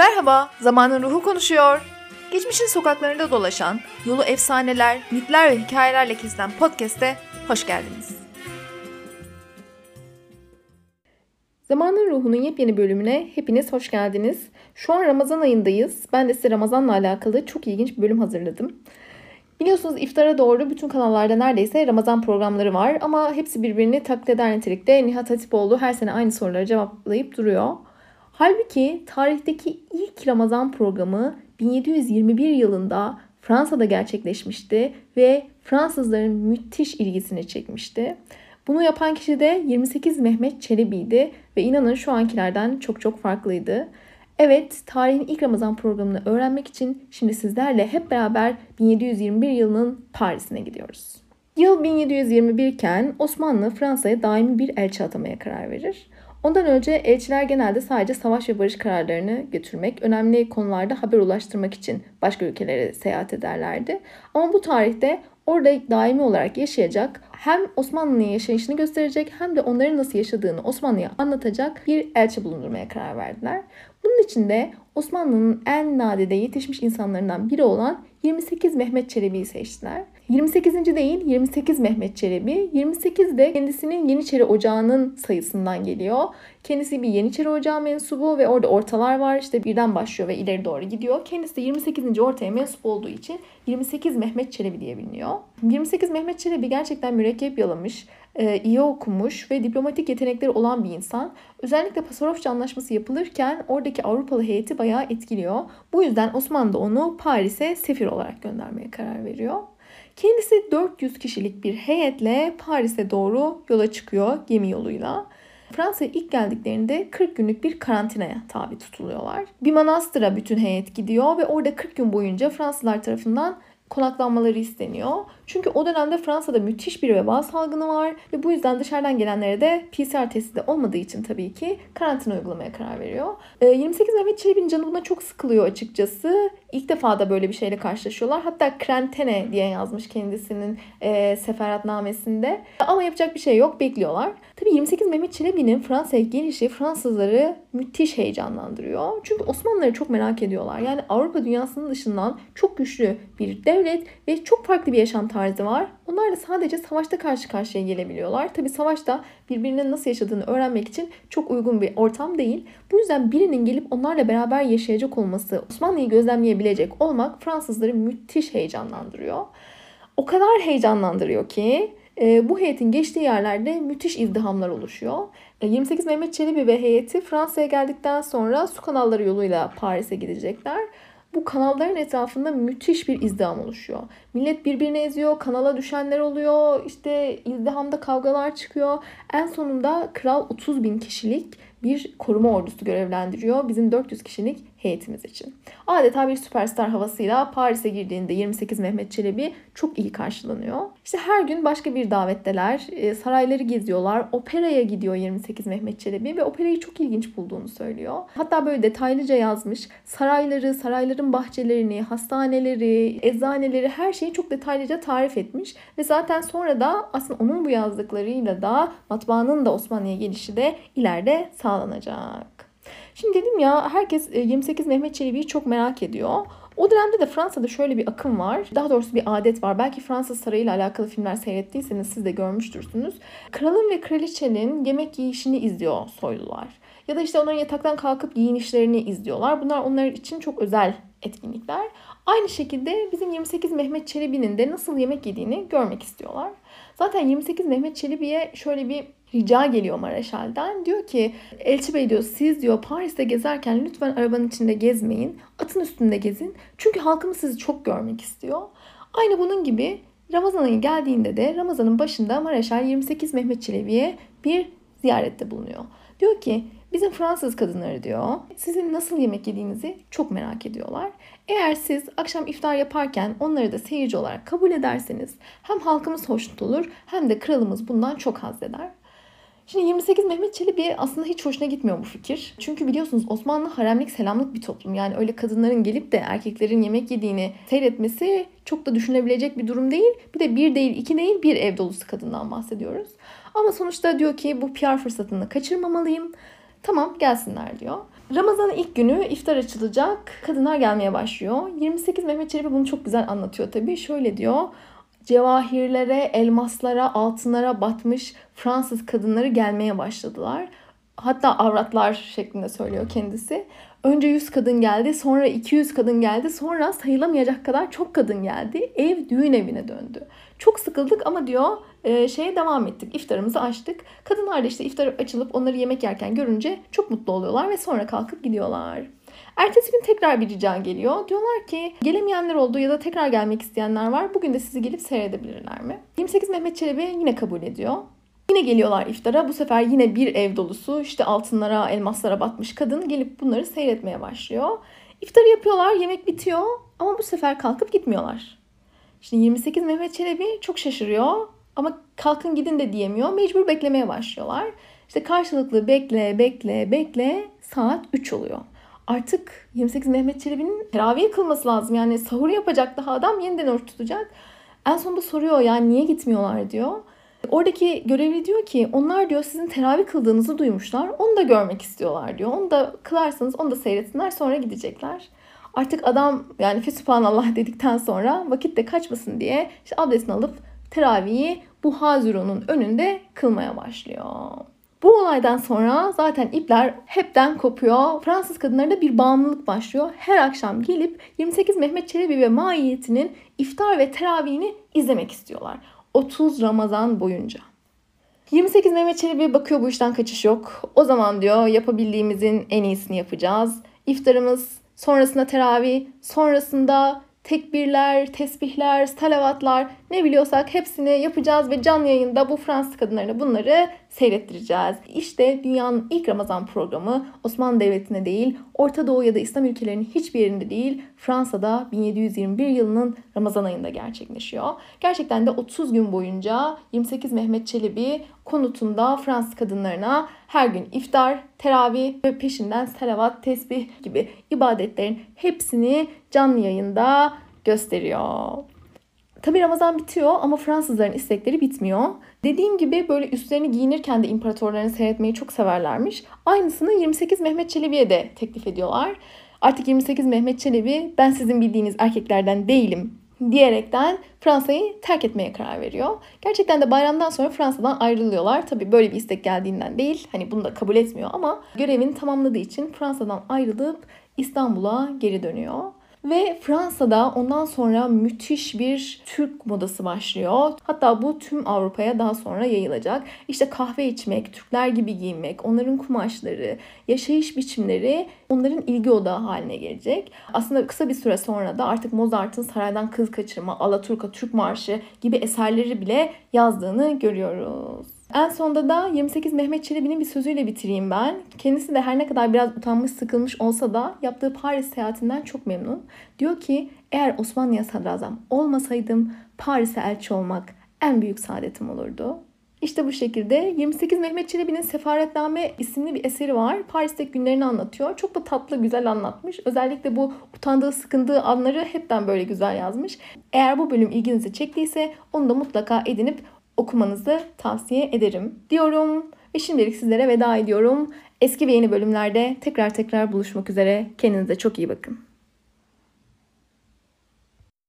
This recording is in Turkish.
Merhaba, Zamanın Ruhu konuşuyor. Geçmişin sokaklarında dolaşan, yolu efsaneler, mitler ve hikayelerle kesilen podcast'e hoş geldiniz. Zamanın Ruhu'nun yepyeni bölümüne hepiniz hoş geldiniz. Şu an Ramazan ayındayız. Ben de size Ramazan'la alakalı çok ilginç bir bölüm hazırladım. Biliyorsunuz iftara doğru bütün kanallarda neredeyse Ramazan programları var ama hepsi birbirini taklit eder nitelikte. Nihat Hatipoğlu her sene aynı soruları cevaplayıp duruyor. Halbuki tarihteki ilk Ramazan programı 1721 yılında Fransa'da gerçekleşmişti ve Fransızların müthiş ilgisini çekmişti. Bunu yapan kişi de 28 Mehmet Çelebi'ydi ve inanın şu ankilerden çok çok farklıydı. Evet, tarihin ilk Ramazan programını öğrenmek için şimdi sizlerle hep beraber 1721 yılının Paris'ine gidiyoruz. Yıl 1721 iken Osmanlı Fransa'ya daimi bir elçi atamaya karar verir. Ondan önce elçiler genelde sadece savaş ve barış kararlarını götürmek, önemli konularda haber ulaştırmak için başka ülkelere seyahat ederlerdi. Ama bu tarihte orada daimi olarak yaşayacak, hem Osmanlı'nın yaşayışını gösterecek hem de onların nasıl yaşadığını Osmanlı'ya anlatacak bir elçi bulundurmaya karar verdiler. Bunun için de Osmanlı'nın en nadide yetişmiş insanlarından biri olan 28 Mehmet Çelebi'yi seçtiler. 28. değil 28 Mehmet Çelebi. 28 de kendisinin Yeniçeri Ocağı'nın sayısından geliyor. Kendisi bir Yeniçeri Ocağı mensubu ve orada ortalar var. İşte birden başlıyor ve ileri doğru gidiyor. Kendisi de 28. ortaya mensup olduğu için 28 Mehmet Çelebi diye biliniyor. 28 Mehmet Çelebi gerçekten mürekkep yalamış, e, iyi okumuş ve diplomatik yetenekleri olan bir insan. Özellikle Pasarofça Anlaşması yapılırken oradaki Avrupalı heyeti bayağı etkiliyor. Bu yüzden Osmanlı da onu Paris'e sefir olarak göndermeye karar veriyor. Kendisi 400 kişilik bir heyetle Paris'e doğru yola çıkıyor gemi yoluyla. Fransa'ya ilk geldiklerinde 40 günlük bir karantinaya tabi tutuluyorlar. Bir manastıra bütün heyet gidiyor ve orada 40 gün boyunca Fransızlar tarafından konaklanmaları isteniyor. Çünkü o dönemde Fransa'da müthiş bir veba salgını var ve bu yüzden dışarıdan gelenlere de PCR testi de olmadığı için tabii ki karantina uygulamaya karar veriyor. 28 ee, Mehmet Çelebi'nin canı buna çok sıkılıyor açıkçası. İlk defa da böyle bir şeyle karşılaşıyorlar. Hatta krentene diye yazmış kendisinin e, seferatnamesinde. Ama yapacak bir şey yok bekliyorlar. Tabii 28 Mehmet Çelebi'nin Fransa'ya gelişi Fransızları müthiş heyecanlandırıyor. Çünkü Osmanlıları çok merak ediyorlar. Yani Avrupa dünyasının dışından çok güçlü bir devlet ve çok farklı bir yaşam tarzı var. Onlar da sadece savaşta karşı karşıya gelebiliyorlar. Tabii savaşta birbirinin nasıl yaşadığını öğrenmek için çok uygun bir ortam değil. Bu yüzden birinin gelip onlarla beraber yaşayacak olması, Osmanlı'yı gözlemleyebilecek olmak Fransızları müthiş heyecanlandırıyor. O kadar heyecanlandırıyor ki e, bu heyetin geçtiği yerlerde müthiş izdihamlar oluşuyor. 28 e, Mehmet Çelebi ve heyeti Fransa'ya geldikten sonra su kanalları yoluyla Paris'e gidecekler. Bu kanalların etrafında müthiş bir izdiham oluşuyor. Millet birbirini eziyor, kanala düşenler oluyor, işte izdihamda kavgalar çıkıyor. En sonunda kral 30 bin kişilik bir koruma ordusu görevlendiriyor bizim 400 kişilik heyetimiz için. Adeta bir süperstar havasıyla Paris'e girdiğinde 28 Mehmet Çelebi çok iyi karşılanıyor. İşte her gün başka bir davetteler, e, sarayları geziyorlar, operaya gidiyor 28 Mehmet Çelebi ve operayı çok ilginç bulduğunu söylüyor. Hatta böyle detaylıca yazmış. Sarayları, sarayların bahçelerini, hastaneleri, eczaneleri her şeyi çok detaylıca tarif etmiş ve zaten sonra da aslında onun bu yazdıklarıyla da matbaanın da Osmanlı'ya gelişi de ileride sağlanacak. Şimdi dedim ya herkes 28 e, Mehmet Çelebi'yi çok merak ediyor. O dönemde de Fransa'da şöyle bir akım var. Daha doğrusu bir adet var. Belki Fransız Sarayı ile alakalı filmler seyrettiyseniz siz de görmüştürsünüz. Kralın ve kraliçenin yemek yiyişini izliyor soylular. Ya da işte onların yataktan kalkıp giyinişlerini izliyorlar. Bunlar onlar için çok özel etkinlikler. Aynı şekilde bizim 28 Mehmet Çelebi'nin de nasıl yemek yediğini görmek istiyorlar. Zaten 28 Mehmet Çelebi'ye şöyle bir rica geliyor Mareşal'den. Diyor ki Elçi Bey diyor siz diyor Paris'te gezerken lütfen arabanın içinde gezmeyin. Atın üstünde gezin. Çünkü halkımız sizi çok görmek istiyor. Aynı bunun gibi Ramazan ayı geldiğinde de Ramazan'ın başında Mareşal 28 Mehmet Çelebi'ye bir ziyarette bulunuyor. Diyor ki bizim Fransız kadınları diyor sizin nasıl yemek yediğinizi çok merak ediyorlar. Eğer siz akşam iftar yaparken onları da seyirci olarak kabul ederseniz hem halkımız hoşnut olur hem de kralımız bundan çok haz eder. Şimdi 28 Mehmet Çelebi aslında hiç hoşuna gitmiyor bu fikir. Çünkü biliyorsunuz Osmanlı haremlik selamlık bir toplum. Yani öyle kadınların gelip de erkeklerin yemek yediğini seyretmesi çok da düşünebilecek bir durum değil. Bir de bir değil iki değil bir ev dolusu kadından bahsediyoruz. Ama sonuçta diyor ki bu PR fırsatını kaçırmamalıyım. Tamam gelsinler diyor. Ramazan'ın ilk günü iftar açılacak. Kadınlar gelmeye başlıyor. 28 Mehmet Çelebi bunu çok güzel anlatıyor tabii. Şöyle diyor. Cevahirlere, elmaslara, altınlara batmış Fransız kadınları gelmeye başladılar. Hatta avratlar şeklinde söylüyor kendisi. Önce 100 kadın geldi, sonra 200 kadın geldi, sonra sayılamayacak kadar çok kadın geldi. Ev düğün evine döndü. Çok sıkıldık ama diyor e, şeye devam ettik. İftarımızı açtık. Kadınlar da işte iftar açılıp onları yemek yerken görünce çok mutlu oluyorlar ve sonra kalkıp gidiyorlar. Ertesi gün tekrar bir rica geliyor. Diyorlar ki gelemeyenler oldu ya da tekrar gelmek isteyenler var. Bugün de sizi gelip seyredebilirler mi? 28 Mehmet Çelebi yine kabul ediyor. Yine geliyorlar iftara. Bu sefer yine bir ev dolusu işte altınlara, elmaslara batmış kadın gelip bunları seyretmeye başlıyor. İftarı yapıyorlar, yemek bitiyor ama bu sefer kalkıp gitmiyorlar. Şimdi 28 Mehmet Çelebi çok şaşırıyor ama kalkın gidin de diyemiyor. Mecbur beklemeye başlıyorlar. İşte karşılıklı bekle, bekle, bekle saat 3 oluyor. Artık 28 Mehmet Çelebi'nin teravih kılması lazım. Yani sahur yapacak daha adam yeniden oruç tutacak. En sonunda soruyor yani niye gitmiyorlar diyor. Oradaki görevli diyor ki onlar diyor sizin teravih kıldığınızı duymuşlar. Onu da görmek istiyorlar diyor. Onu da kılarsanız onu da seyretsinler sonra gidecekler. Artık adam yani Fesubhanallah dedikten sonra vakit de kaçmasın diye işte abdestini alıp teravihi bu Haziru'nun önünde kılmaya başlıyor. Bu olaydan sonra zaten ipler hepten kopuyor. Fransız kadınlarında bir bağımlılık başlıyor. Her akşam gelip 28 Mehmet Çelebi ve Maiyeti'nin iftar ve teravihini izlemek istiyorlar. 30 Ramazan boyunca. 28 Mehmet Çelebi bakıyor bu işten kaçış yok. O zaman diyor yapabildiğimizin en iyisini yapacağız. İftarımız, sonrasında teravih, sonrasında tekbirler, tesbihler, salavatlar ne biliyorsak hepsini yapacağız ve canlı yayında bu Fransız kadınlarına bunları seyrettireceğiz. İşte dünyanın ilk Ramazan programı Osmanlı Devleti'ne değil, Orta Doğu ya da İslam ülkelerinin hiçbir yerinde değil, Fransa'da 1721 yılının Ramazan ayında gerçekleşiyor. Gerçekten de 30 gün boyunca 28 Mehmet Çelebi konutunda Fransız kadınlarına her gün iftar, teravih ve peşinden salavat, tesbih gibi ibadetlerin hepsini canlı yayında gösteriyor. Tabi Ramazan bitiyor ama Fransızların istekleri bitmiyor. Dediğim gibi böyle üstlerini giyinirken de imparatorlarını seyretmeyi çok severlermiş. Aynısını 28 Mehmet Çelebi'ye de teklif ediyorlar. Artık 28 Mehmet Çelebi ben sizin bildiğiniz erkeklerden değilim diyerekten Fransa'yı terk etmeye karar veriyor. Gerçekten de bayramdan sonra Fransa'dan ayrılıyorlar. Tabi böyle bir istek geldiğinden değil. Hani bunu da kabul etmiyor ama görevini tamamladığı için Fransa'dan ayrılıp İstanbul'a geri dönüyor. Ve Fransa'da ondan sonra müthiş bir Türk modası başlıyor. Hatta bu tüm Avrupa'ya daha sonra yayılacak. İşte kahve içmek, Türkler gibi giyinmek, onların kumaşları, yaşayış biçimleri onların ilgi odağı haline gelecek. Aslında kısa bir süre sonra da artık Mozart'ın Saraydan Kız Kaçırma, Alaturka, Türk Marşı gibi eserleri bile yazdığını görüyoruz. En sonunda da 28 Mehmet Çelebi'nin bir sözüyle bitireyim ben. Kendisi de her ne kadar biraz utanmış, sıkılmış olsa da yaptığı Paris seyahatinden çok memnun. Diyor ki eğer Osmanlı'ya sadrazam olmasaydım Paris'e elçi olmak en büyük saadetim olurdu. İşte bu şekilde 28 Mehmet Çelebi'nin Sefaretname isimli bir eseri var. Paris'teki günlerini anlatıyor. Çok da tatlı, güzel anlatmış. Özellikle bu utandığı, sıkındığı anları hepten böyle güzel yazmış. Eğer bu bölüm ilginizi çektiyse onu da mutlaka edinip okumanızı tavsiye ederim diyorum. Ve şimdilik sizlere veda ediyorum. Eski ve yeni bölümlerde tekrar tekrar buluşmak üzere. Kendinize çok iyi bakın.